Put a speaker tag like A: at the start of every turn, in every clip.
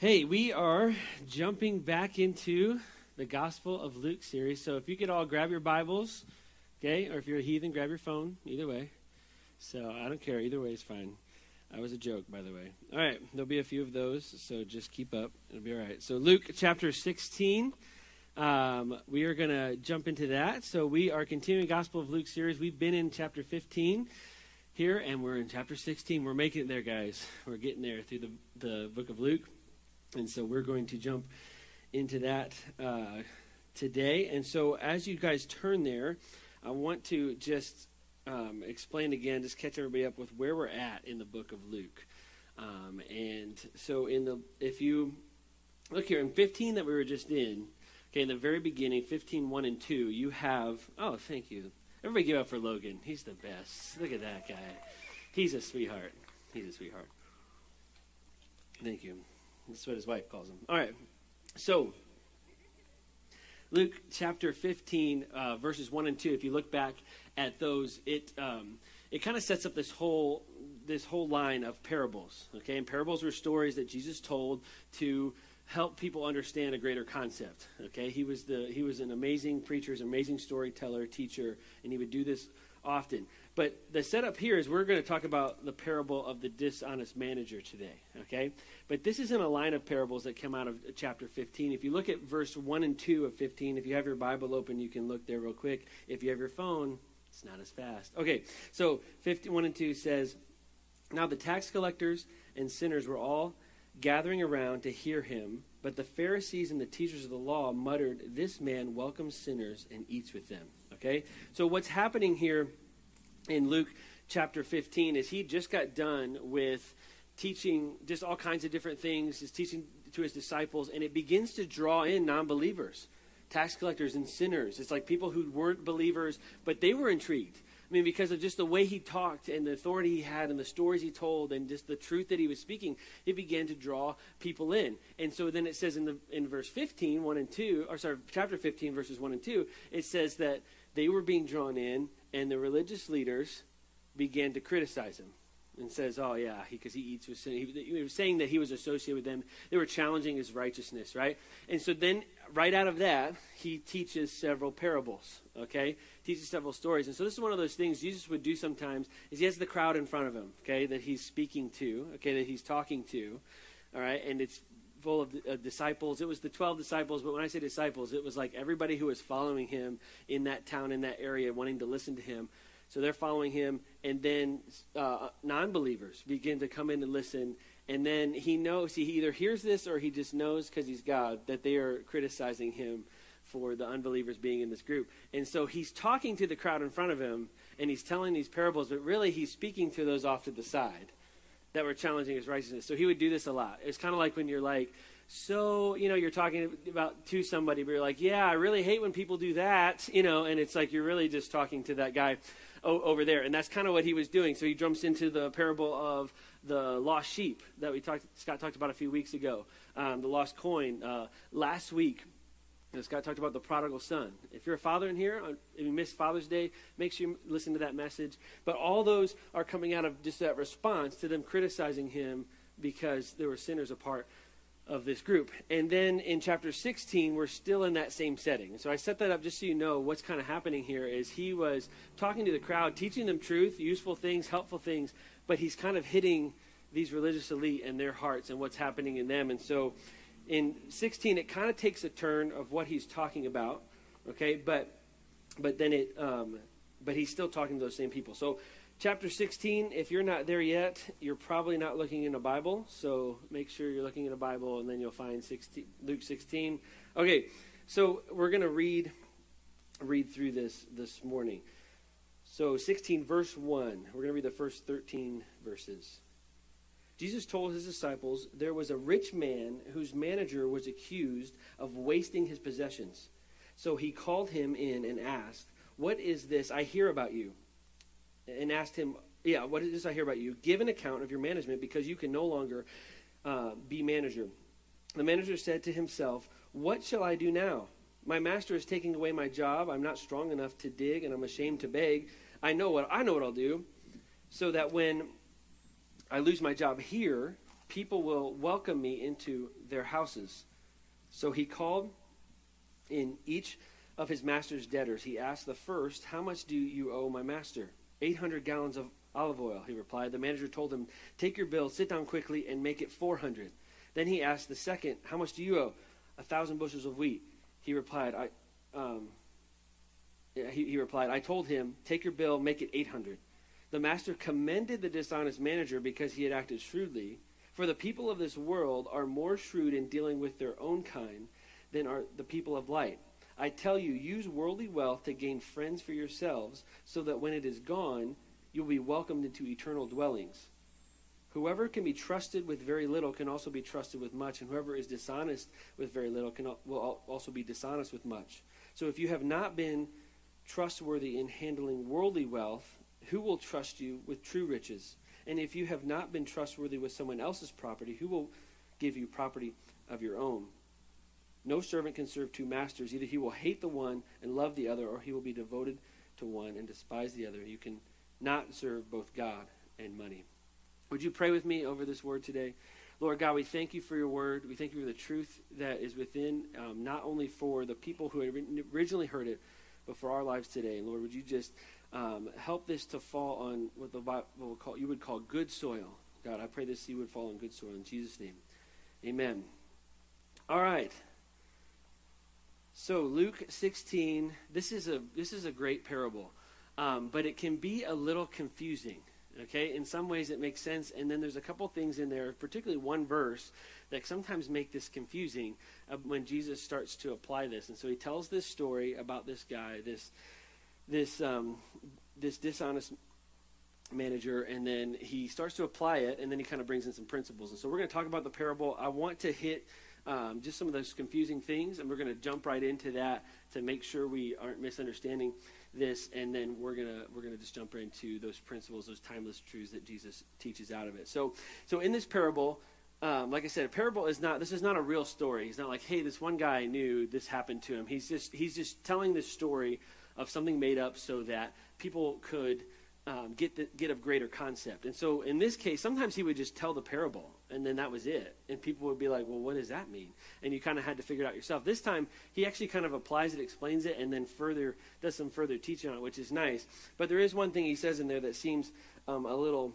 A: Hey, we are jumping back into the Gospel of Luke series. So if you could all grab your Bibles, okay, or if you're a heathen, grab your phone. Either way. So I don't care. Either way is fine. That was a joke, by the way. All right, there'll be a few of those, so just keep up. It'll be all right. So Luke chapter 16. Um, we are going to jump into that. So we are continuing Gospel of Luke series. We've been in chapter 15 here, and we're in chapter 16. We're making it there, guys. We're getting there through the, the book of Luke. And so we're going to jump into that uh, today. And so as you guys turn there, I want to just um, explain again, just catch everybody up with where we're at in the book of Luke. Um, and so in the if you look here in 15 that we were just in, okay, in the very beginning, 15, 1 and 2, you have oh thank you. Everybody give up for Logan. He's the best. Look at that guy. He's a sweetheart. He's a sweetheart. Thank you. That's what his wife calls him. All right. So, Luke chapter 15, uh, verses 1 and 2, if you look back at those, it, um, it kind of sets up this whole, this whole line of parables. Okay? And parables were stories that Jesus told to help people understand a greater concept. Okay? He was, the, he was an amazing preacher, an amazing storyteller, teacher, and he would do this often. But the setup here is we're going to talk about the parable of the dishonest manager today, okay? But this isn't a line of parables that come out of uh, chapter 15. If you look at verse 1 and 2 of 15, if you have your Bible open, you can look there real quick. If you have your phone, it's not as fast. Okay, so 51 and 2 says, Now the tax collectors and sinners were all gathering around to hear him, but the Pharisees and the teachers of the law muttered, This man welcomes sinners and eats with them. Okay? So what's happening here in Luke chapter 15 is he just got done with teaching just all kinds of different things, is teaching to his disciples, and it begins to draw in non believers, tax collectors, and sinners. It's like people who weren't believers, but they were intrigued. I mean, because of just the way he talked and the authority he had and the stories he told and just the truth that he was speaking, it began to draw people in. And so then it says in the in verse 15, 1 and 2, or sorry, chapter 15, verses 1 and 2, it says that they were being drawn in and the religious leaders began to criticize him and says, "Oh yeah, because he, he, eats with sin." He, he, was saying that he was associated with them. They were challenging his righteousness, right? And so then, right out of that, he teaches several parables. Okay, teaches several stories. And so this is one of those things Jesus would do sometimes. Is he has the crowd in front of him, okay, that he's speaking to, okay, that he's talking to, all right, and it's full of uh, disciples. It was the 12 disciples, but when I say disciples, it was like everybody who was following him in that town, in that area, wanting to listen to him. So they're following him, and then uh, non believers begin to come in and listen. And then he knows, he either hears this or he just knows because he's God that they are criticizing him for the unbelievers being in this group. And so he's talking to the crowd in front of him, and he's telling these parables, but really he's speaking to those off to the side that were challenging his righteousness. So he would do this a lot. It's kind of like when you're like, so, you know, you're talking about to somebody, but you're like, yeah, I really hate when people do that, you know, and it's like you're really just talking to that guy o- over there. And that's kind of what he was doing. So he jumps into the parable of the lost sheep that we talked, Scott talked about a few weeks ago, um, the lost coin. Uh, last week, Scott talked about the prodigal son. If you're a father in here, uh, if you missed Father's Day, make sure you listen to that message. But all those are coming out of just that response to them criticizing him because there were sinners apart of this group. And then in chapter 16, we're still in that same setting. So I set that up just so you know what's kind of happening here is he was talking to the crowd, teaching them truth, useful things, helpful things, but he's kind of hitting these religious elite and their hearts and what's happening in them. And so in 16, it kind of takes a turn of what he's talking about, okay? But but then it, um, but he's still talking to those same people. So chapter 16, if you're not there yet, you're probably not looking in a Bible. So make sure you're looking in a Bible, and then you'll find 16, Luke 16. Okay, so we're going to read read through this this morning. So 16, verse 1. We're going to read the first 13 verses. Jesus told his disciples there was a rich man whose manager was accused of wasting his possessions. So he called him in and asked, What is this I hear about you? And asked him, Yeah, what is this I hear about you? Give an account of your management because you can no longer uh, be manager. The manager said to himself, What shall I do now? My master is taking away my job. I'm not strong enough to dig and I'm ashamed to beg. I know what I know what I'll do so that when I lose my job here, people will welcome me into their houses. So he called in each of his master's debtors. He asked the first, How much do you owe my master? 800 gallons of olive oil, he replied. The manager told him, Take your bill, sit down quickly, and make it 400. Then he asked the second, How much do you owe? A thousand bushels of wheat. He replied, I, um, he, he replied, I told him, Take your bill, make it 800. The master commended the dishonest manager because he had acted shrewdly. For the people of this world are more shrewd in dealing with their own kind than are the people of light. I tell you, use worldly wealth to gain friends for yourselves, so that when it is gone, you'll be welcomed into eternal dwellings. Whoever can be trusted with very little can also be trusted with much, and whoever is dishonest with very little can will also be dishonest with much. So if you have not been trustworthy in handling worldly wealth, who will trust you with true riches? And if you have not been trustworthy with someone else's property, who will give you property of your own? No servant can serve two masters. Either he will hate the one and love the other, or he will be devoted to one and despise the other. You can not serve both God and money. Would you pray with me over this word today? Lord God, we thank you for your word. We thank you for the truth that is within, um, not only for the people who originally heard it, but for our lives today. Lord, would you just um, help this to fall on what the Bible call, you would call good soil. God, I pray this seed would fall on good soil in Jesus' name. Amen. All right. So Luke 16, this is a this is a great parable, um, but it can be a little confusing. Okay, in some ways it makes sense, and then there's a couple things in there, particularly one verse that sometimes make this confusing when Jesus starts to apply this. And so he tells this story about this guy, this this um, this dishonest manager, and then he starts to apply it, and then he kind of brings in some principles. And so we're going to talk about the parable. I want to hit um, just some of those confusing things, and we're going to jump right into that to make sure we aren't misunderstanding this, and then we're gonna we're gonna just jump into those principles, those timeless truths that Jesus teaches out of it. So, so in this parable. Um, like I said, a parable is not. This is not a real story. He's not like, "Hey, this one guy knew this happened to him." He's just he's just telling this story of something made up so that people could um, get the, get a greater concept. And so in this case, sometimes he would just tell the parable, and then that was it. And people would be like, "Well, what does that mean?" And you kind of had to figure it out yourself. This time, he actually kind of applies it, explains it, and then further does some further teaching on it, which is nice. But there is one thing he says in there that seems um, a little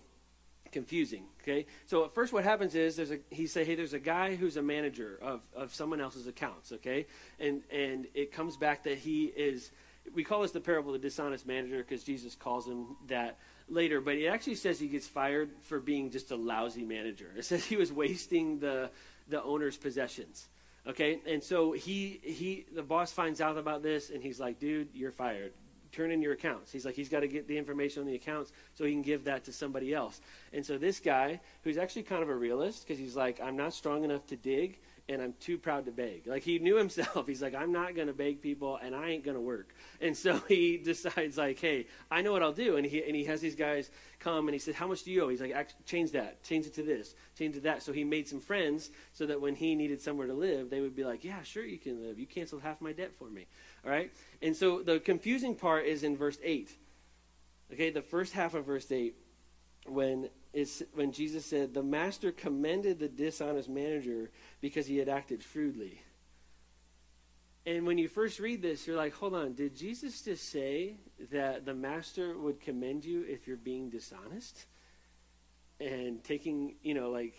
A: confusing. Okay, so at first, what happens is there's a he say, hey, there's a guy who's a manager of of someone else's accounts. Okay, and and it comes back that he is we call this the parable of the dishonest manager because Jesus calls him that later, but it actually says he gets fired for being just a lousy manager. It says he was wasting the the owner's possessions. Okay, and so he he the boss finds out about this and he's like, dude, you're fired. Turn in your accounts. He's like, he's got to get the information on the accounts so he can give that to somebody else. And so this guy, who's actually kind of a realist, because he's like, I'm not strong enough to dig, and I'm too proud to beg. Like he knew himself. He's like, I'm not going to beg people and I ain't going to work. And so he decides like, hey, I know what I'll do. And he, and he has these guys come and he said, how much do you owe? He's like, change that, change it to this, change it to that. So he made some friends so that when he needed somewhere to live, they would be like, yeah, sure you can live. You canceled half my debt for me. All right. And so the confusing part is in verse eight. Okay. The first half of verse eight, when is when Jesus said, The master commended the dishonest manager because he had acted shrewdly. And when you first read this, you're like, hold on, did Jesus just say that the master would commend you if you're being dishonest? And taking, you know, like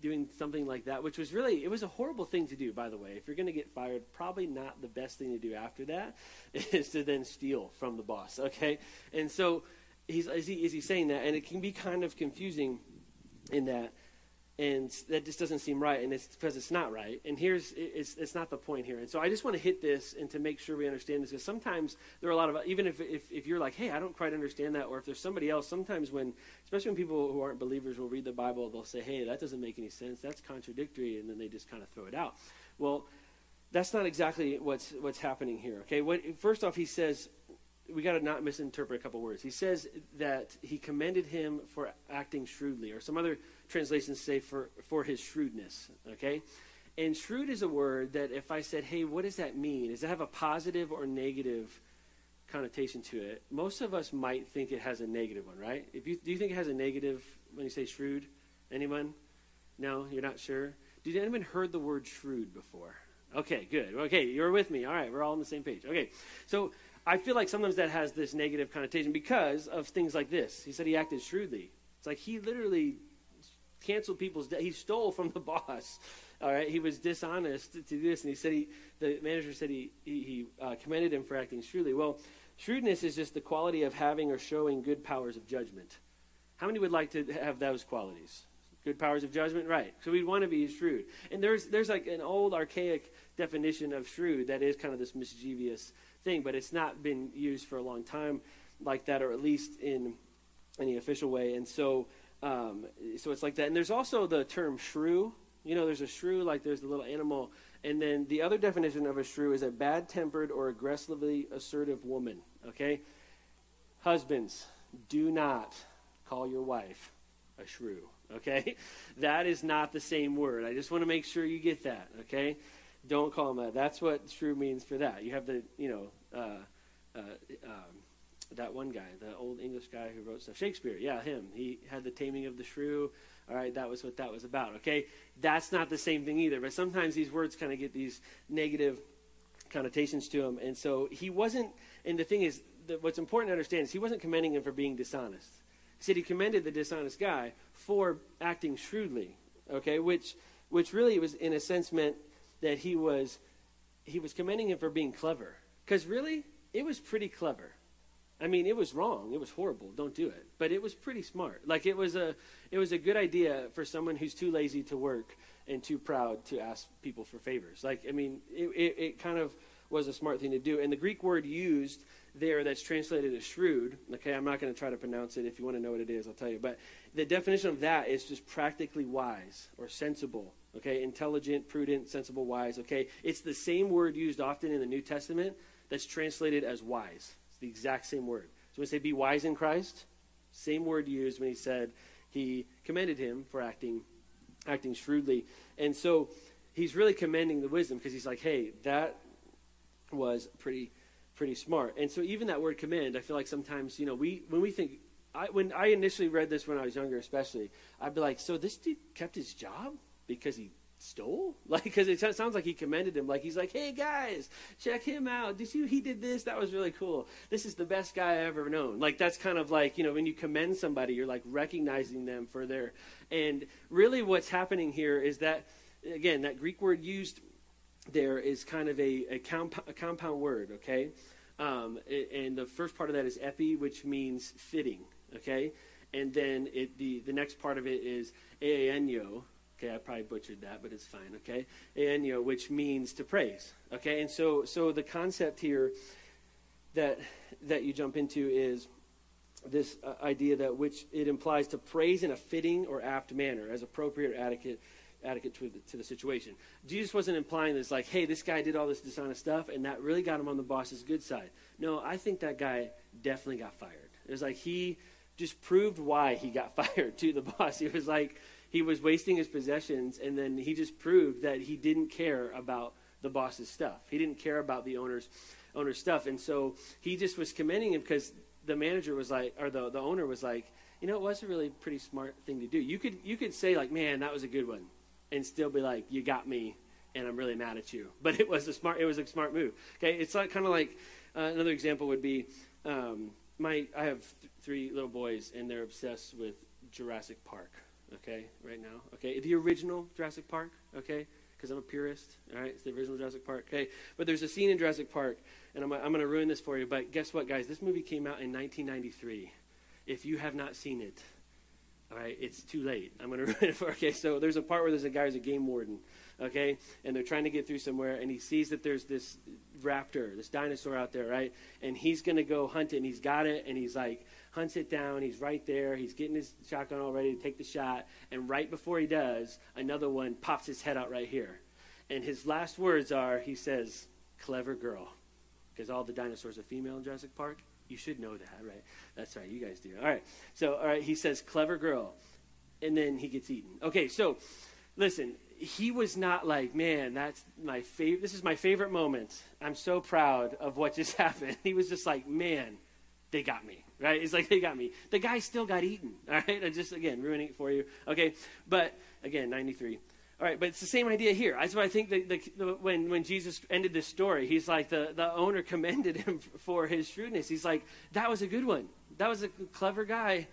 A: doing something like that, which was really, it was a horrible thing to do, by the way. If you're going to get fired, probably not the best thing to do after that is to then steal from the boss, okay? And so he's, is, he, is he saying that? And it can be kind of confusing in that. And that just doesn't seem right, and it's because it's not right. And here's it's it's not the point here. And so I just want to hit this and to make sure we understand this because sometimes there are a lot of even if, if if you're like, hey, I don't quite understand that, or if there's somebody else, sometimes when especially when people who aren't believers will read the Bible, they'll say, hey, that doesn't make any sense, that's contradictory, and then they just kind of throw it out. Well, that's not exactly what's what's happening here. Okay, what, first off, he says we got to not misinterpret a couple words. He says that he commended him for acting shrewdly, or some other translations say for, for his shrewdness. Okay? And shrewd is a word that if I said, hey, what does that mean? Does it have a positive or negative connotation to it? Most of us might think it has a negative one, right? If you, do you think it has a negative when you say shrewd? Anyone? No, you're not sure? Did anyone heard the word shrewd before? Okay, good. Okay, you're with me. All right, we're all on the same page. Okay, so I feel like sometimes that has this negative connotation because of things like this. He said he acted shrewdly. It's like he literally canceled people's debt. He stole from the boss. All right, he was dishonest to do this, and he said he, the manager said he he, he uh, commended him for acting shrewdly. Well, shrewdness is just the quality of having or showing good powers of judgment. How many would like to have those qualities? Good powers of judgment, right? So we'd want to be shrewd. And there's there's like an old archaic definition of shrewd that is kind of this mischievous thing, but it's not been used for a long time like that, or at least in any official way. And so um, so it's like that. And there's also the term shrew. You know, there's a shrew, like there's the little animal. And then the other definition of a shrew is a bad tempered or aggressively assertive woman. Okay? Husbands, do not call your wife a shrew. Okay? That is not the same word. I just want to make sure you get that. Okay? Don't call them that. That's what shrew means for that. You have the, you know, uh, uh, um, that one guy, the old English guy who wrote stuff, Shakespeare. Yeah, him. He had the Taming of the Shrew. All right, that was what that was about. Okay, that's not the same thing either. But sometimes these words kind of get these negative connotations to them, and so he wasn't. And the thing is, what's important to understand is he wasn't commending him for being dishonest. He said he commended the dishonest guy for acting shrewdly. Okay, which which really was in a sense meant that he was he was commending him for being clever. Because really, it was pretty clever. I mean, it was wrong. It was horrible. Don't do it. But it was pretty smart. Like it was a it was a good idea for someone who's too lazy to work and too proud to ask people for favors. Like I mean, it, it, it kind of was a smart thing to do. And the Greek word used there that's translated as shrewd, okay, I'm not going to try to pronounce it. If you want to know what it is, I'll tell you. But the definition of that is just practically wise or sensible, okay, intelligent, prudent, sensible, wise, okay. It's the same word used often in the New Testament that's translated as wise It's the exact same word. So when we say be wise in Christ, same word used when he said he commended him for acting acting shrewdly. And so he's really commending the wisdom because he's like, hey, that was pretty pretty smart. And so even that word command, I feel like sometimes, you know, we when we think I when I initially read this when I was younger especially, I'd be like, so this dude kept his job because he stole? Like, because it sounds like he commended him. Like, he's like, hey, guys, check him out. Did you, he did this. That was really cool. This is the best guy I've ever known. Like, that's kind of like, you know, when you commend somebody, you're like recognizing them for their, and really what's happening here is that, again, that Greek word used there is kind of a, a, comp- a compound word, okay? Um, and the first part of that is epi, which means fitting, okay? And then it, the, the next part of it is aineo, Okay, I probably butchered that, but it's fine. Okay, and you know, which means to praise. Okay, and so so the concept here that that you jump into is this uh, idea that which it implies to praise in a fitting or apt manner as appropriate or adequate adequate to the, to the situation. Jesus wasn't implying this like, hey, this guy did all this dishonest stuff and that really got him on the boss's good side. No, I think that guy definitely got fired. It was like he just proved why he got fired to the boss. He was like, he was wasting his possessions, and then he just proved that he didn't care about the boss's stuff. He didn't care about the owner's owner's stuff, and so he just was commending him because the manager was like, or the the owner was like, you know, it was a really pretty smart thing to do. You could you could say like, man, that was a good one, and still be like, you got me, and I'm really mad at you. But it was a smart it was a smart move. Okay, it's like kind of like uh, another example would be. Um, my I have th- three little boys, and they're obsessed with Jurassic Park okay, right now. Okay, the original Jurassic Park, okay, because I'm a purist, all right, it's the original Jurassic Park, okay. But there's a scene in Jurassic Park, and I'm, I'm going to ruin this for you, but guess what, guys? This movie came out in 1993. If you have not seen it, all right, it's too late. I'm going to ruin it for Okay, so there's a part where there's a guy who's a game warden, okay, and they're trying to get through somewhere, and he sees that there's this raptor, this dinosaur out there, right, and he's going to go hunt it, and he's got it, and he's like, hunts it down. He's right there. He's getting his shotgun all ready to take the shot. And right before he does, another one pops his head out right here. And his last words are, he says, clever girl. Because all the dinosaurs are female in Jurassic Park. You should know that, right? That's right. You guys do. All right. So, all right. He says, clever girl. And then he gets eaten. Okay. So, listen, he was not like, man, that's my favorite. This is my favorite moment. I'm so proud of what just happened. He was just like, man, they got me. Right? It's like they got me. The guy still got eaten, all right? I just, again, ruining it for you, okay? But, again, 93. All right, but it's the same idea here. That's why I think that the, the, when, when Jesus ended this story, he's like, the, the owner commended him for his shrewdness. He's like, that was a good one. That was a clever guy.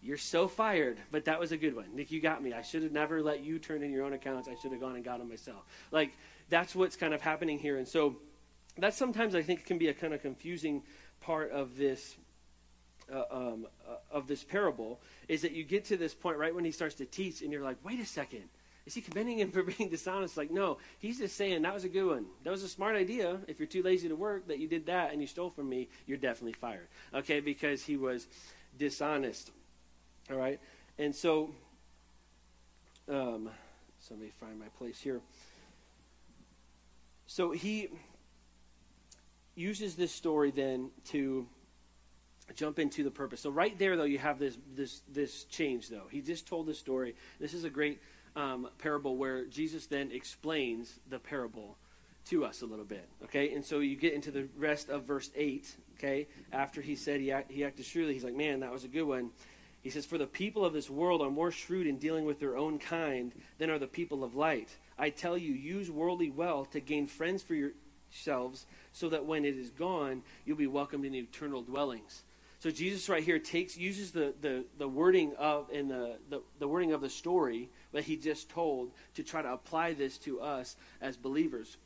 A: You're so fired, but that was a good one. Nick, you got me. I should have never let you turn in your own accounts. I should have gone and got them myself. Like, that's what's kind of happening here. And so that sometimes I think can be a kind of confusing part of this uh, um, uh, of this parable is that you get to this point right when he starts to teach, and you're like, wait a second, is he commending him for being dishonest? Like, no, he's just saying that was a good one. That was a smart idea. If you're too lazy to work, that you did that and you stole from me, you're definitely fired. Okay, because he was dishonest. All right, and so, um, so let me find my place here. So he uses this story then to jump into the purpose. So right there, though, you have this this this change. Though he just told the story. This is a great um, parable where Jesus then explains the parable to us a little bit. Okay, and so you get into the rest of verse eight. Okay, after he said he act, he acted shrewdly, he's like, man, that was a good one. He says, For the people of this world are more shrewd in dealing with their own kind than are the people of light. I tell you, use worldly wealth to gain friends for yourselves, so that when it is gone, you'll be welcomed in eternal dwellings. So Jesus right here takes uses the, the, the wording of in the, the, the wording of the story that he just told to try to apply this to us as believers,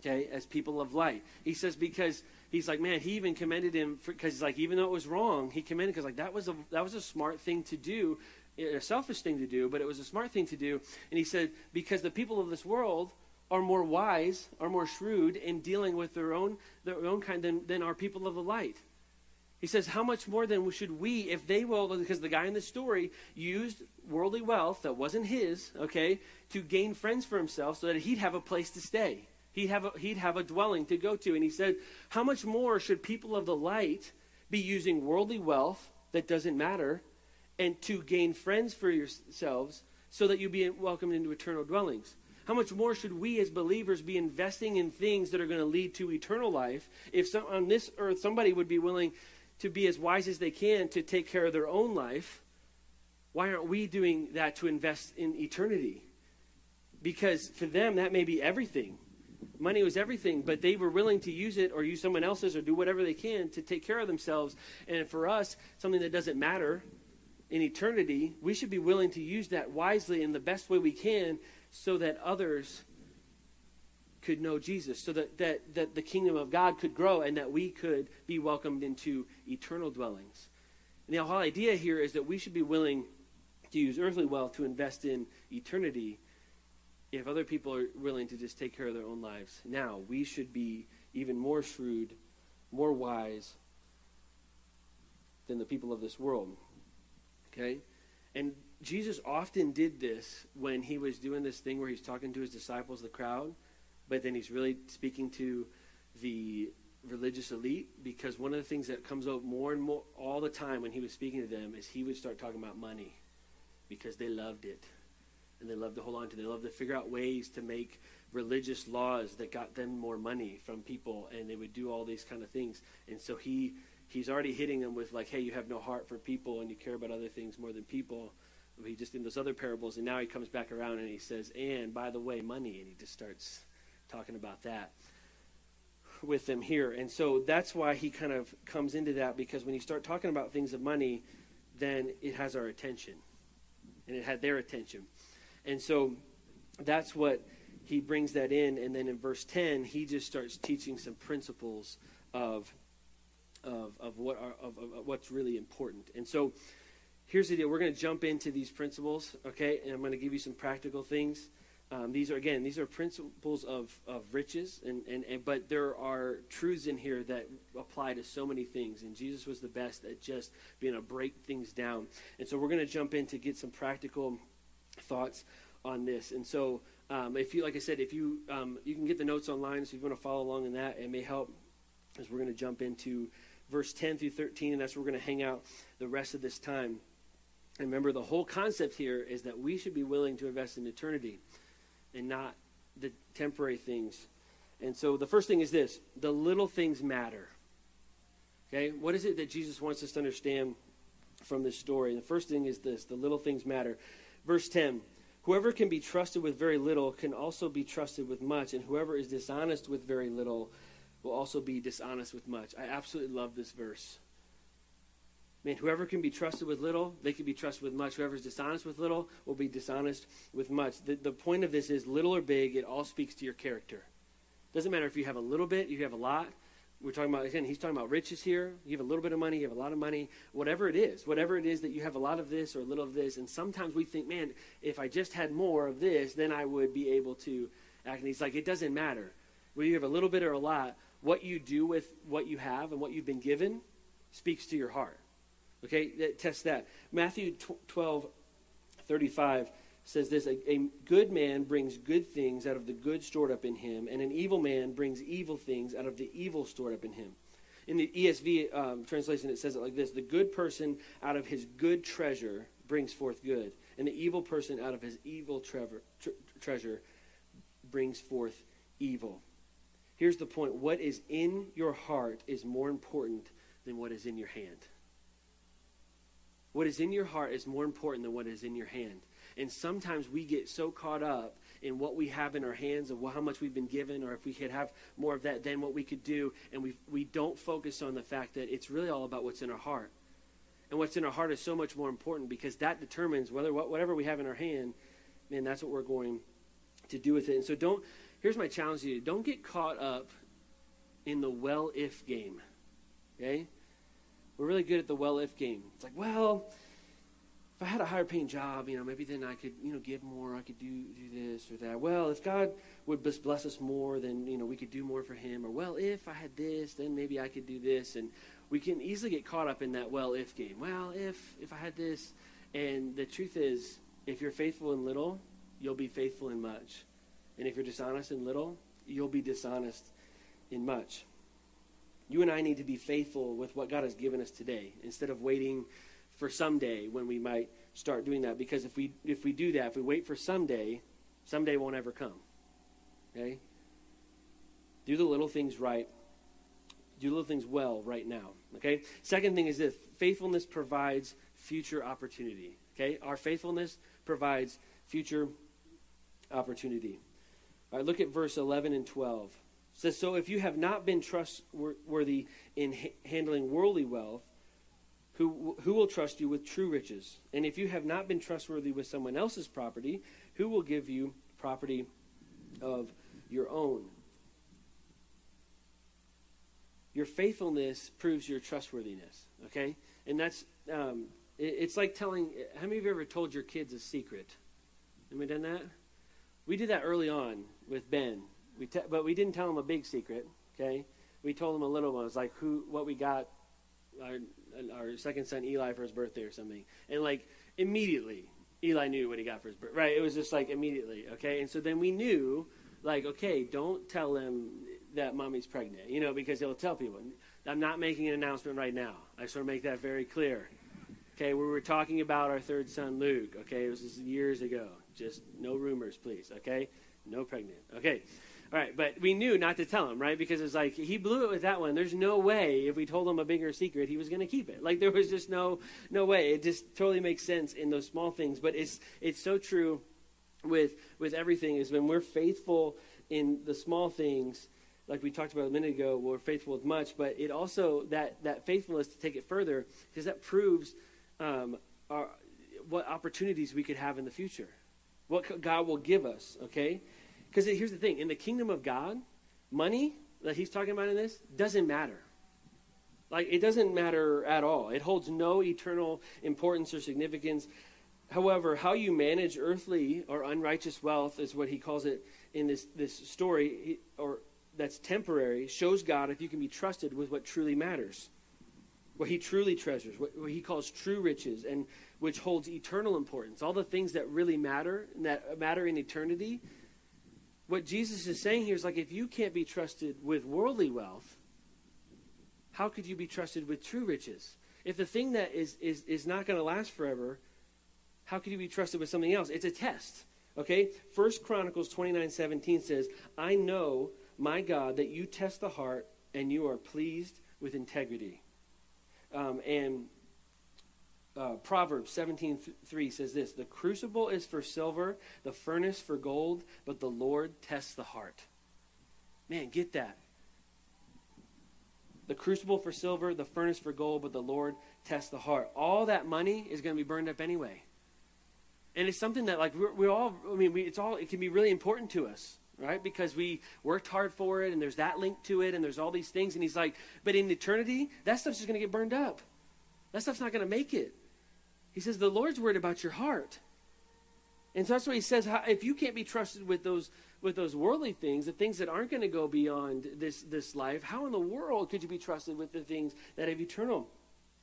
A: okay, as people of light. He says because he's like, man, he even commended him because like even though it was wrong, he commended because like that was a that was a smart thing to do, eh, a selfish thing to do, but it was a smart thing to do. And he said because the people of this world are more wise, are more shrewd in dealing with their own their own kind than, than are people of the light. He says, How much more then should we, if they will, because the guy in the story used worldly wealth that wasn't his, okay, to gain friends for himself so that he'd have a place to stay. He'd have a, he'd have a dwelling to go to. And he said, How much more should people of the light be using worldly wealth that doesn't matter and to gain friends for yourselves so that you be welcomed into eternal dwellings? How much more should we as believers be investing in things that are going to lead to eternal life if some, on this earth somebody would be willing to be as wise as they can to take care of their own life, why aren't we doing that to invest in eternity? Because for them, that may be everything. Money was everything, but they were willing to use it or use someone else's or do whatever they can to take care of themselves. And for us, something that doesn't matter in eternity, we should be willing to use that wisely in the best way we can so that others could know Jesus, so that, that, that the kingdom of God could grow and that we could be welcomed into eternal dwellings. And the whole idea here is that we should be willing to use earthly wealth to invest in eternity if other people are willing to just take care of their own lives. Now, we should be even more shrewd, more wise than the people of this world. Okay? And Jesus often did this when he was doing this thing where he's talking to his disciples, the crowd but then he's really speaking to the religious elite because one of the things that comes out more and more all the time when he was speaking to them is he would start talking about money because they loved it and they loved to hold on to. They loved to figure out ways to make religious laws that got them more money from people and they would do all these kind of things. And so he he's already hitting them with like, hey, you have no heart for people and you care about other things more than people. He just in those other parables and now he comes back around and he says, and by the way, money and he just starts talking about that with them here. And so that's why he kind of comes into that because when you start talking about things of money, then it has our attention. And it had their attention. And so that's what he brings that in. And then in verse 10, he just starts teaching some principles of, of, of, what are, of, of what's really important. And so here's the deal we're going to jump into these principles, okay? And I'm going to give you some practical things. Um, these are again, these are principles of, of riches, and, and, and but there are truths in here that apply to so many things. And Jesus was the best at just being able to break things down. And so we're going to jump in to get some practical thoughts on this. And so, um, if you, like I said, if you um, you can get the notes online, so if you want to follow along in that, it may help as we're going to jump into verse 10 through 13, and that's where we're going to hang out the rest of this time. And remember, the whole concept here is that we should be willing to invest in eternity and not the temporary things. And so the first thing is this the little things matter. Okay? What is it that Jesus wants us to understand from this story? The first thing is this the little things matter. Verse 10 Whoever can be trusted with very little can also be trusted with much, and whoever is dishonest with very little will also be dishonest with much. I absolutely love this verse. Man, whoever can be trusted with little, they can be trusted with much. Whoever's dishonest with little will be dishonest with much. The, the point of this is little or big, it all speaks to your character. Doesn't matter if you have a little bit, you have a lot. We're talking about, again, he's talking about riches here. You have a little bit of money, you have a lot of money, whatever it is, whatever it is that you have a lot of this or a little of this. And sometimes we think, man, if I just had more of this, then I would be able to act. And he's like, it doesn't matter. Whether you have a little bit or a lot, what you do with what you have and what you've been given speaks to your heart. Okay, test that. Matthew 12, 35 says this a, a, good man brings good things out of the good stored up in him, and an evil man brings evil things out of the evil stored up in him. In the ESV um, translation, it says it like this The good person out of his good treasure brings forth good, and the evil person out of his evil treasure, tre- treasure brings forth evil. Here's the point what is in your heart is more important than what is in your hand. What is in your heart is more important than what is in your hand. And sometimes we get so caught up in what we have in our hands and how much we've been given, or if we could have more of that, then what we could do, and we we don't focus on the fact that it's really all about what's in our heart. And what's in our heart is so much more important because that determines whether whatever we have in our hand, man, that's what we're going to do with it. And so don't. Here's my challenge to you: don't get caught up in the well if game. Okay, we're really good at the well if game. It's like, well if I had a higher paying job, you know, maybe then I could, you know, give more. I could do do this or that. Well, if God would bless us more, then you know we could do more for Him. Or well, if I had this, then maybe I could do this. And we can easily get caught up in that well if game. Well, if if I had this, and the truth is, if you're faithful in little, you'll be faithful in much. And if you're dishonest in little, you'll be dishonest in much. You and I need to be faithful with what God has given us today instead of waiting for someday when we might start doing that. Because if we if we do that, if we wait for someday, someday won't ever come. Okay? Do the little things right. Do little things well right now. Okay? Second thing is this faithfulness provides future opportunity. Okay? Our faithfulness provides future opportunity. All right, look at verse 11 and 12. Says, So if you have not been trustworthy in ha- handling worldly wealth, who, who will trust you with true riches? And if you have not been trustworthy with someone else's property, who will give you property of your own? Your faithfulness proves your trustworthiness, okay? And that's, um, it, it's like telling, how many of you ever told your kids a secret? Have we done that? We did that early on with Ben, we te- but we didn't tell him a big secret, okay? We told him a little one. It was like who, what we got, our our second son Eli for his birthday or something, and like immediately Eli knew what he got for his birthday. Right? It was just like immediately. Okay, and so then we knew, like, okay, don't tell him that mommy's pregnant, you know, because he'll tell people. I'm not making an announcement right now. I just want to make that very clear. Okay, we were talking about our third son Luke. Okay, it was years ago. Just no rumors, please. Okay, no pregnant. Okay. All right, but we knew not to tell him, right? Because it's like he blew it with that one. There's no way if we told him a bigger secret, he was going to keep it. Like there was just no no way. It just totally makes sense in those small things, but it's it's so true with with everything is when we're faithful in the small things like we talked about a minute ago, we're faithful with much, but it also that that faithfulness to take it further because that proves um, our, what opportunities we could have in the future, what God will give us. Okay, because here's the thing in the kingdom of God, money that he's talking about in this doesn't matter. Like, it doesn't matter at all. It holds no eternal importance or significance. However, how you manage earthly or unrighteous wealth is what he calls it in this, this story, or that's temporary, shows God if you can be trusted with what truly matters, what he truly treasures, what, what he calls true riches, and which holds eternal importance. All the things that really matter, that matter in eternity, what Jesus is saying here is like if you can't be trusted with worldly wealth, how could you be trusted with true riches? If the thing that is is is not going to last forever, how could you be trusted with something else? It's a test. Okay? First Chronicles 29, 17 says, I know, my God, that you test the heart and you are pleased with integrity. Um, and uh, Proverbs 17 3 says this The crucible is for silver, the furnace for gold, but the Lord tests the heart. Man, get that. The crucible for silver, the furnace for gold, but the Lord tests the heart. All that money is going to be burned up anyway. And it's something that, like, we're, we all, I mean, we, it's all, it can be really important to us, right? Because we worked hard for it, and there's that link to it, and there's all these things. And he's like, but in eternity, that stuff's just going to get burned up. That stuff's not going to make it. He says, the Lord's worried about your heart. And so that's why he says. If you can't be trusted with those with those worldly things, the things that aren't going to go beyond this this life, how in the world could you be trusted with the things that have eternal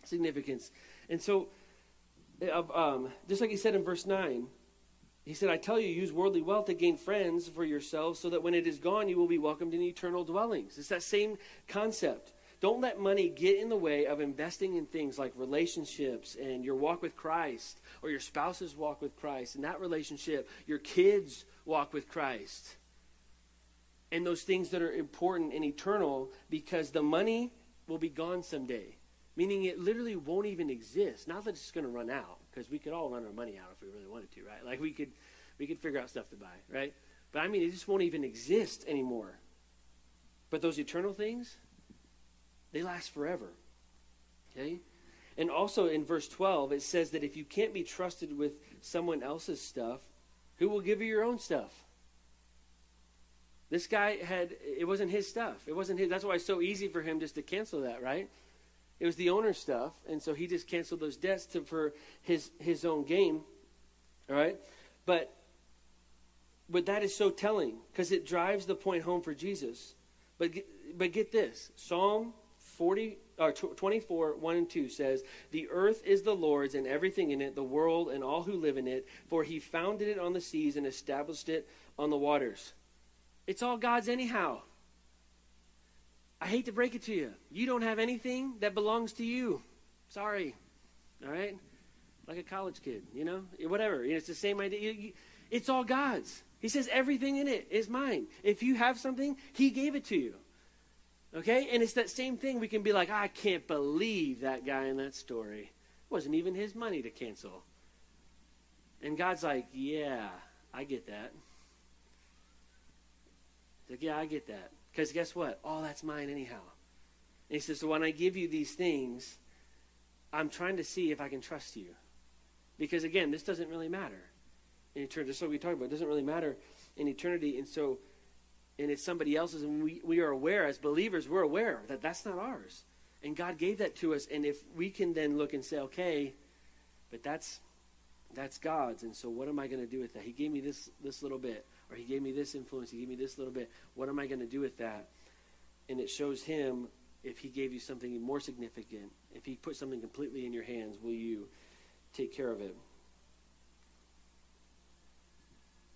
A: significance? And so, uh, um, just like he said in verse nine, he said, "I tell you, use worldly wealth to gain friends for yourselves, so that when it is gone, you will be welcomed in eternal dwellings." It's that same concept. Don't let money get in the way of investing in things like relationships and your walk with Christ or your spouse's walk with Christ and that relationship, your kids' walk with Christ. And those things that are important and eternal because the money will be gone someday. Meaning it literally won't even exist. Not that it's going to run out, because we could all run our money out if we really wanted to, right? Like we could, we could figure out stuff to buy, right? But I mean, it just won't even exist anymore. But those eternal things, they last forever. Okay? And also in verse 12, it says that if you can't be trusted with someone else's stuff, who will give you your own stuff? This guy had, it wasn't his stuff. It wasn't his. That's why it's so easy for him just to cancel that, right? It was the owner's stuff. And so he just canceled those debts to, for his, his own gain. All right? But, but that is so telling because it drives the point home for Jesus. But, but get this Psalm 40, uh, or 24, 1 and 2 says, The earth is the Lord's and everything in it, the world and all who live in it, for he founded it on the seas and established it on the waters. It's all God's anyhow. I hate to break it to you. You don't have anything that belongs to you. Sorry. All right? Like a college kid, you know? Whatever. It's the same idea. It's all God's. He says everything in it is mine. If you have something, He gave it to you. Okay? And it's that same thing. We can be like, I can't believe that guy in that story. It wasn't even his money to cancel. And God's like, yeah, I get that. Like, yeah, I get that. Because guess what? All that's mine anyhow. And he says, so when I give you these things, I'm trying to see if I can trust you. Because again, this doesn't really matter in eternity. Just what we talked about. It doesn't really matter in eternity. And so and it's somebody else's, and we, we are aware, as believers, we're aware that that's not ours. And God gave that to us, and if we can then look and say, okay, but that's that's God's, and so what am I going to do with that? He gave me this this little bit, or He gave me this influence, He gave me this little bit. What am I going to do with that? And it shows Him if He gave you something more significant, if He put something completely in your hands, will you take care of it?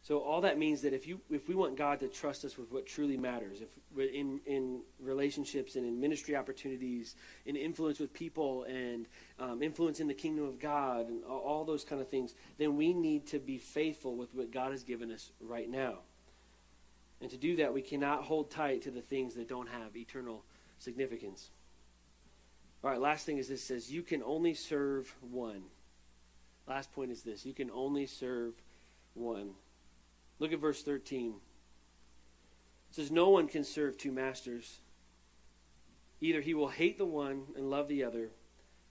A: So all that means that if you if we want God to trust us with what truly matters, if in in relationships and in ministry opportunities, in influence with people and um, influence in the kingdom of God and all, all those kind of things, then we need to be faithful with what God has given us right now. And to do that, we cannot hold tight to the things that don't have eternal significance. All right, last thing is this says you can only serve one. Last point is this you can only serve one. Look at verse 13. It says, No one can serve two masters. Either he will hate the one and love the other,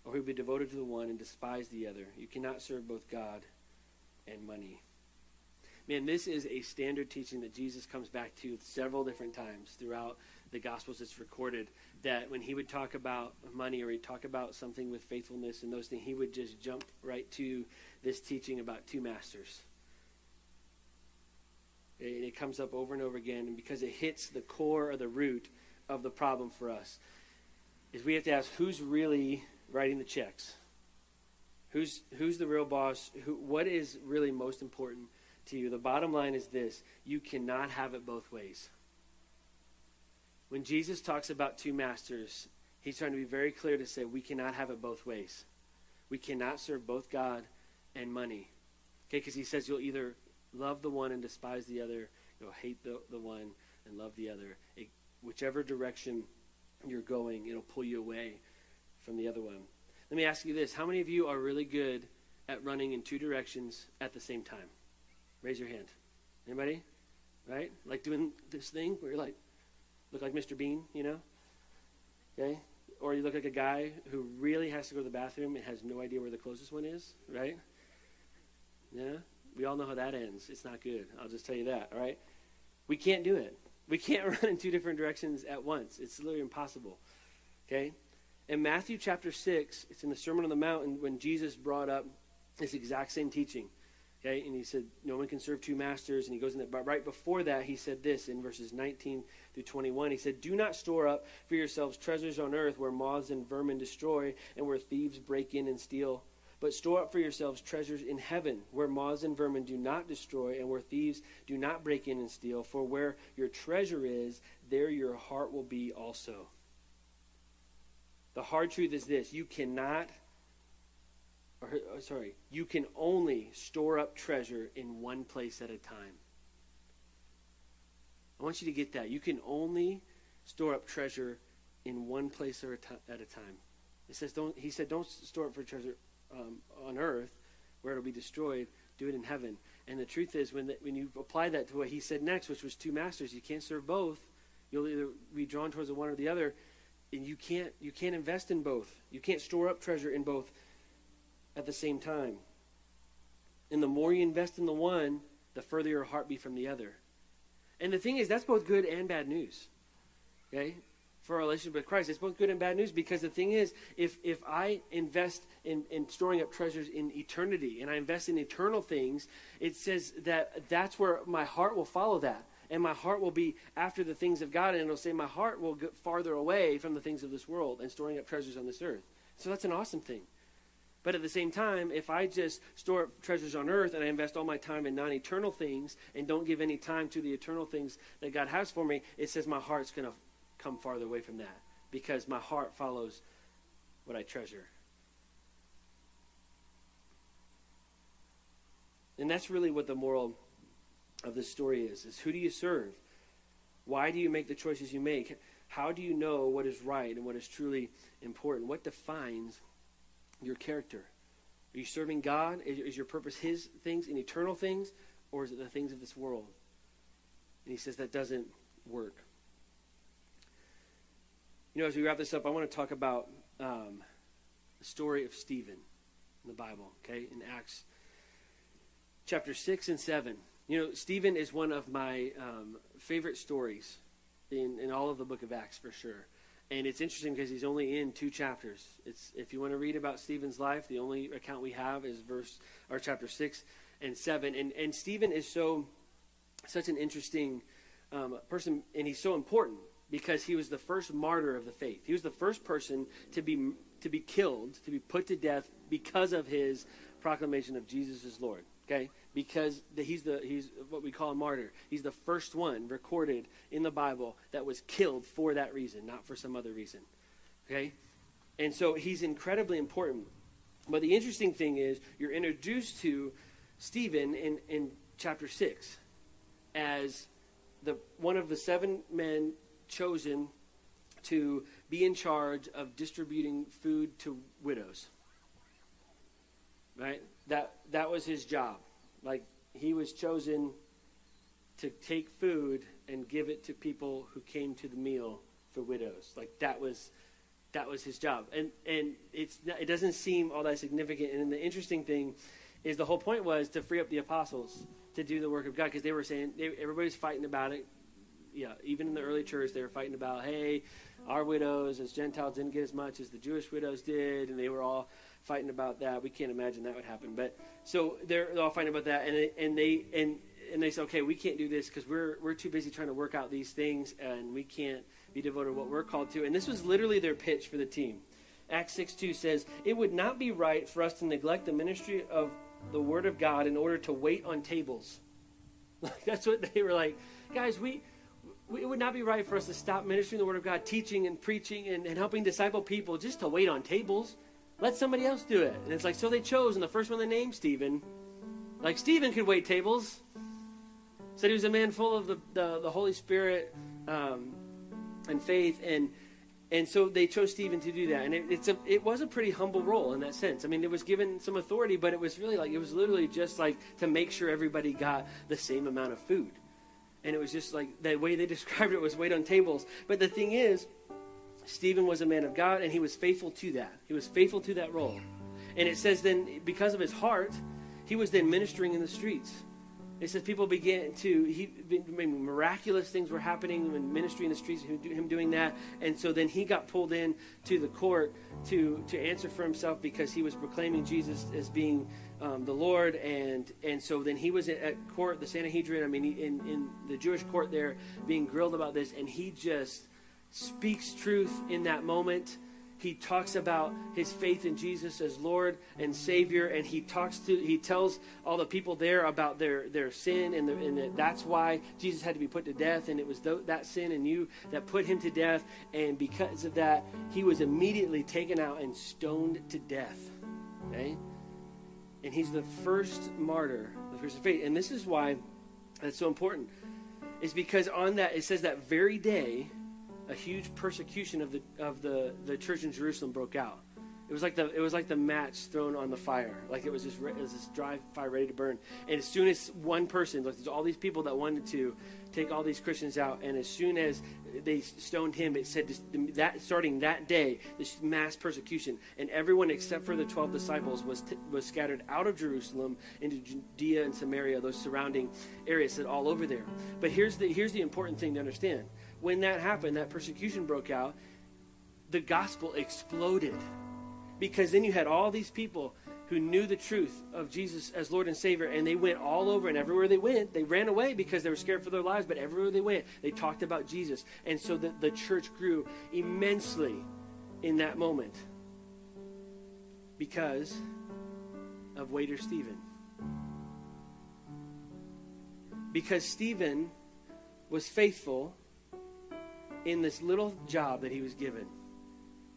A: or he will be devoted to the one and despise the other. You cannot serve both God and money. Man, this is a standard teaching that Jesus comes back to several different times throughout the Gospels. It's recorded that when he would talk about money or he'd talk about something with faithfulness and those things, he would just jump right to this teaching about two masters. It, it comes up over and over again, and because it hits the core or the root of the problem for us, is we have to ask who's really writing the checks? Who's who's the real boss? Who, what is really most important to you? The bottom line is this: you cannot have it both ways. When Jesus talks about two masters, he's trying to be very clear to say we cannot have it both ways. We cannot serve both God and money. Okay, because he says you'll either love the one and despise the other. You'll hate the, the one and love the other. It, whichever direction you're going, it'll pull you away from the other one. Let me ask you this How many of you are really good at running in two directions at the same time? Raise your hand. Anybody? Right? Like doing this thing where you're like, look like Mr. Bean, you know? Okay? Or you look like a guy who really has to go to the bathroom and has no idea where the closest one is, right? Yeah? We all know how that ends. It's not good. I'll just tell you that, all right? We can't do it. We can't run in two different directions at once. It's literally impossible. Okay? In Matthew chapter 6, it's in the Sermon on the Mount when Jesus brought up this exact same teaching. Okay, and he said, No one can serve two masters. And he goes in that, but right before that, he said this in verses 19 through 21. He said, Do not store up for yourselves treasures on earth where moths and vermin destroy and where thieves break in and steal. But store up for yourselves treasures in heaven where moths and vermin do not destroy and where thieves do not break in and steal. For where your treasure is, there your heart will be also. The hard truth is this you cannot or, uh, sorry, you can only store up treasure in one place at a time. I want you to get that. You can only store up treasure in one place at a time. It says, don't, he said, don't store up for treasure um, on earth where it'll be destroyed. Do it in heaven. And the truth is, when, the, when you apply that to what he said next, which was two masters, you can't serve both. You'll either be drawn towards the one or the other, and you can't you can't invest in both. You can't store up treasure in both at the same time. And the more you invest in the one, the further your heart be from the other. And the thing is, that's both good and bad news. Okay? For our relationship with Christ, it's both good and bad news because the thing is, if, if I invest in, in storing up treasures in eternity and I invest in eternal things, it says that that's where my heart will follow that. And my heart will be after the things of God, and it'll say my heart will get farther away from the things of this world and storing up treasures on this earth. So that's an awesome thing. But at the same time, if I just store up treasures on earth and I invest all my time in non eternal things and don't give any time to the eternal things that God has for me, it says my heart's going to come farther away from that because my heart follows what I treasure. And that's really what the moral of this story is is who do you serve? Why do you make the choices you make? How do you know what is right and what is truly important? What defines your character? Are you serving God? Is, your purpose His things and eternal things, or is it the things of this world? And he says that doesn't work. You know, as we wrap this up, I want to talk about um, the story of Stephen in the Bible, okay, in Acts chapter 6 and 7. You know, Stephen is one of my um, favorite stories in, in all of the book of Acts, for sure. And it's interesting because he's only in two chapters. It's if you want to read about Stephen's life, the only account we have is verse or chapter six and seven. And and Stephen is so such an interesting um, person, and he's so important because he was the first martyr of the faith. He was the first person to be to be killed, to be put to death because of his proclamation of Jesus as Lord. Okay, because the, he's the he's what we call a martyr. He's the first one recorded in the Bible that was killed for that reason, not for some other reason. Okay, and so he's incredibly important. But the interesting thing is, you're introduced to Stephen in in chapter six as the one of the seven men chosen to be in charge of distributing food to widows. Right? That that was his job. Like he was chosen to take food and give it to people who came to the meal for widows. Like that was that was his job. And and it's it doesn't seem all that significant. And the interesting thing is the whole point was to free up the apostles to do the work of God because they were saying they, everybody's fighting about it. Yeah, even in the early church, they were fighting about, hey, our widows as Gentiles didn't get as much as the Jewish widows did, and they were all fighting about that. We can't imagine that would happen. But so they're all fighting about that, and they, and they and and they say, okay, we can't do this because we're we're too busy trying to work out these things, and we can't be devoted to what we're called to. And this was literally their pitch for the team. Acts six two says, it would not be right for us to neglect the ministry of the Word of God in order to wait on tables. That's what they were like, guys. We it would not be right for us to stop ministering the Word of God, teaching and preaching and, and helping disciple people just to wait on tables. Let somebody else do it. And it's like, so they chose, and the first one they named Stephen. Like, Stephen could wait tables. Said he was a man full of the, the, the Holy Spirit um, and faith. And, and so they chose Stephen to do that, and it, it's a it was a pretty humble role in that sense. I mean, it was given some authority, but it was really like it was literally just like to make sure everybody got the same amount of food, and it was just like the way they described it was wait on tables. But the thing is, Stephen was a man of God, and he was faithful to that. He was faithful to that role, and it says then because of his heart, he was then ministering in the streets. It says people began to, he, miraculous things were happening in ministry in the streets, him doing that. And so then he got pulled in to the court to, to answer for himself because he was proclaiming Jesus as being um, the Lord. And, and so then he was at court, the Sanhedrin, I mean, in, in the Jewish court there, being grilled about this. And he just speaks truth in that moment he talks about his faith in Jesus as Lord and Savior, and he talks to he tells all the people there about their their sin, and, the, and the, that's why Jesus had to be put to death, and it was th- that sin and you that put him to death, and because of that, he was immediately taken out and stoned to death. Okay, and he's the first martyr the first of faith, and this is why that's so important, is because on that it says that very day a huge persecution of the of the the church in Jerusalem broke out. It was like the it was like the match thrown on the fire. Like it was just it was this dry fire ready to burn. And as soon as one person, like there's all these people that wanted to take all these Christians out, and as soon as they stoned him, it said that starting that day, this mass persecution, and everyone except for the twelve disciples was t- was scattered out of Jerusalem into Judea and Samaria, those surrounding areas, that all over there. But here's the here's the important thing to understand when that happened, that persecution broke out, the gospel exploded. Because then you had all these people who knew the truth of Jesus as Lord and Savior, and they went all over, and everywhere they went, they ran away because they were scared for their lives, but everywhere they went, they talked about Jesus. And so the, the church grew immensely in that moment because of waiter Stephen. Because Stephen was faithful in this little job that he was given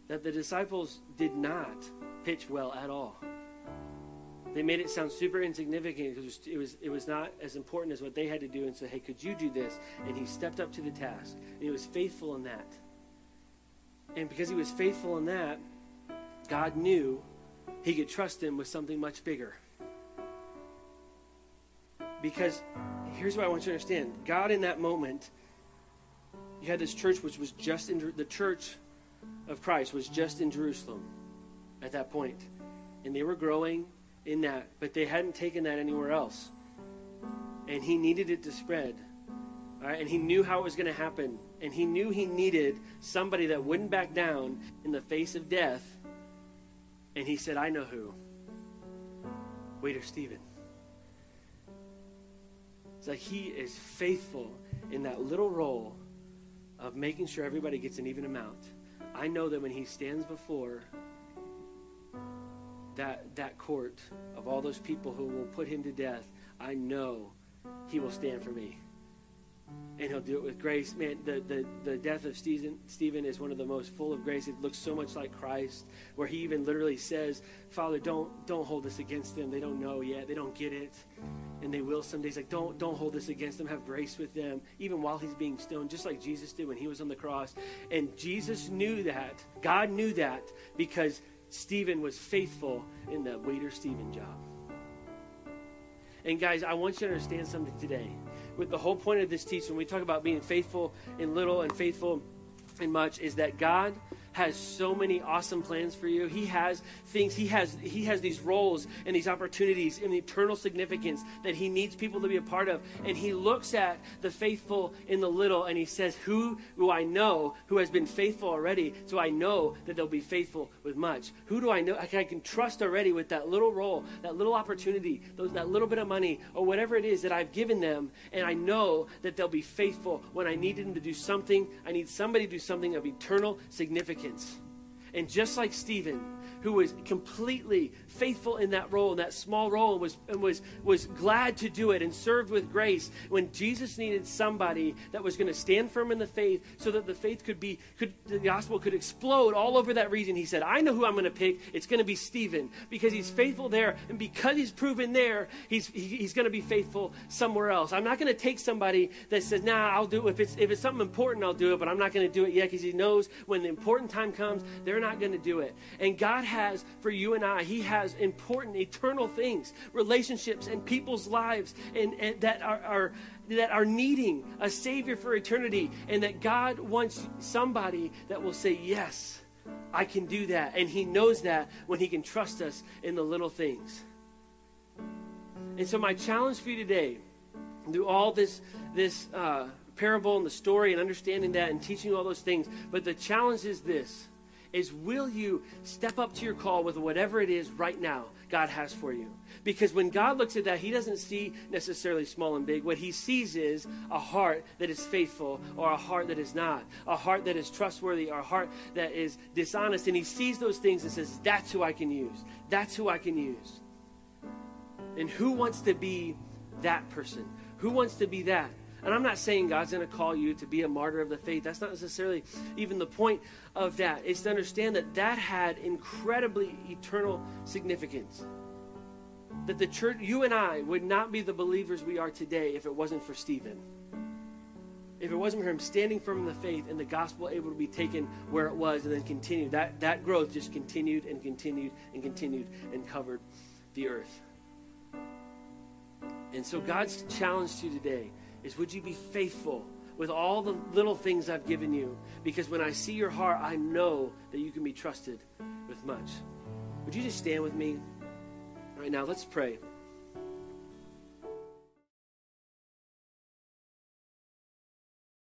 A: that the disciples did not pitch well at all. They made it sound super insignificant because it was, it was not as important as what they had to do and said, hey, could you do this? And he stepped up to the task. And he was faithful in that. And because he was faithful in that, God knew he could trust him with something much bigger. Because here's what I want you to understand God, in that moment, you had this church which was just in the church of Christ was just in Jerusalem at that point. And they were growing in that, but they hadn't taken that anywhere else. And he needed it to spread. All right? And he knew how it was going to happen. And he knew he needed somebody that wouldn't back down in the face of death. And he said, I know who. Waiter Stephen. It's like he is faithful in that little role of making sure everybody gets an even amount. I know that when he stands before that that court of all those people who will put him to death, I know he will stand for me. And he'll do it with grace. Man, the, the, the death of Stephen, Stephen is one of the most full of grace. It looks so much like Christ, where he even literally says, Father, don't, don't hold this against them. They don't know yet. They don't get it and they will some days. Like, don't don't hold this against them. Have grace with them, even while he's being stoned, just like Jesus did when he was on the cross. And Jesus knew that. God knew that because Stephen was faithful in the waiter Stephen job. And guys, I want you to understand something today. With the whole point of this teaching, when we talk about being faithful in little and faithful in much, is that God has so many awesome plans for you. He has things, he has he has these roles and these opportunities and the eternal significance that he needs people to be a part of. And he looks at the faithful in the little and he says, Who do I know who has been faithful already? So I know that they'll be faithful with much. Who do I know I can trust already with that little role, that little opportunity, those, that little bit of money, or whatever it is that I've given them, and I know that they'll be faithful when I need them to do something. I need somebody to do something of eternal significance. And just like Stephen, who was completely faithful in that role, in that small role, and was, and was, was glad to do it and served with grace when Jesus needed somebody that was going to stand firm in the faith so that the faith could be, could, the gospel could explode all over that region. He said, I know who I'm going to pick. It's going to be Stephen because he's faithful there. And because he's proven there, he's, he, he's going to be faithful somewhere else. I'm not going to take somebody that says, nah, I'll do it. If it's, if it's something important, I'll do it, but I'm not going to do it yet because he knows when the important time comes, they're not going to do it. And God has for you and I, He has important, eternal things, relationships and people's lives and, and that are, are that are needing a Savior for eternity, and that God wants somebody that will say, Yes, I can do that. And He knows that when He can trust us in the little things. And so, my challenge for you today, through all this, this uh, parable and the story and understanding that and teaching all those things, but the challenge is this is will you step up to your call with whatever it is right now God has for you? Because when God looks at that, He doesn't see necessarily small and big. What He sees is a heart that is faithful or a heart that is not, a heart that is trustworthy or a heart that is dishonest. And He sees those things and says, That's who I can use. That's who I can use. And who wants to be that person? Who wants to be that? And I'm not saying God's going to call you to be a martyr of the faith. That's not necessarily even the point of that. It's to understand that that had incredibly eternal significance. That the church, you and I, would not be the believers we are today if it wasn't for Stephen. If it wasn't for him standing firm in the faith and the gospel able to be taken where it was and then continued, that, that growth just continued and continued and continued and covered the earth. And so God's challenge to you today is would you be faithful with all the little things I've given you? Because when I see your heart, I know that you can be trusted with much. Would you just stand with me right now? Let's pray.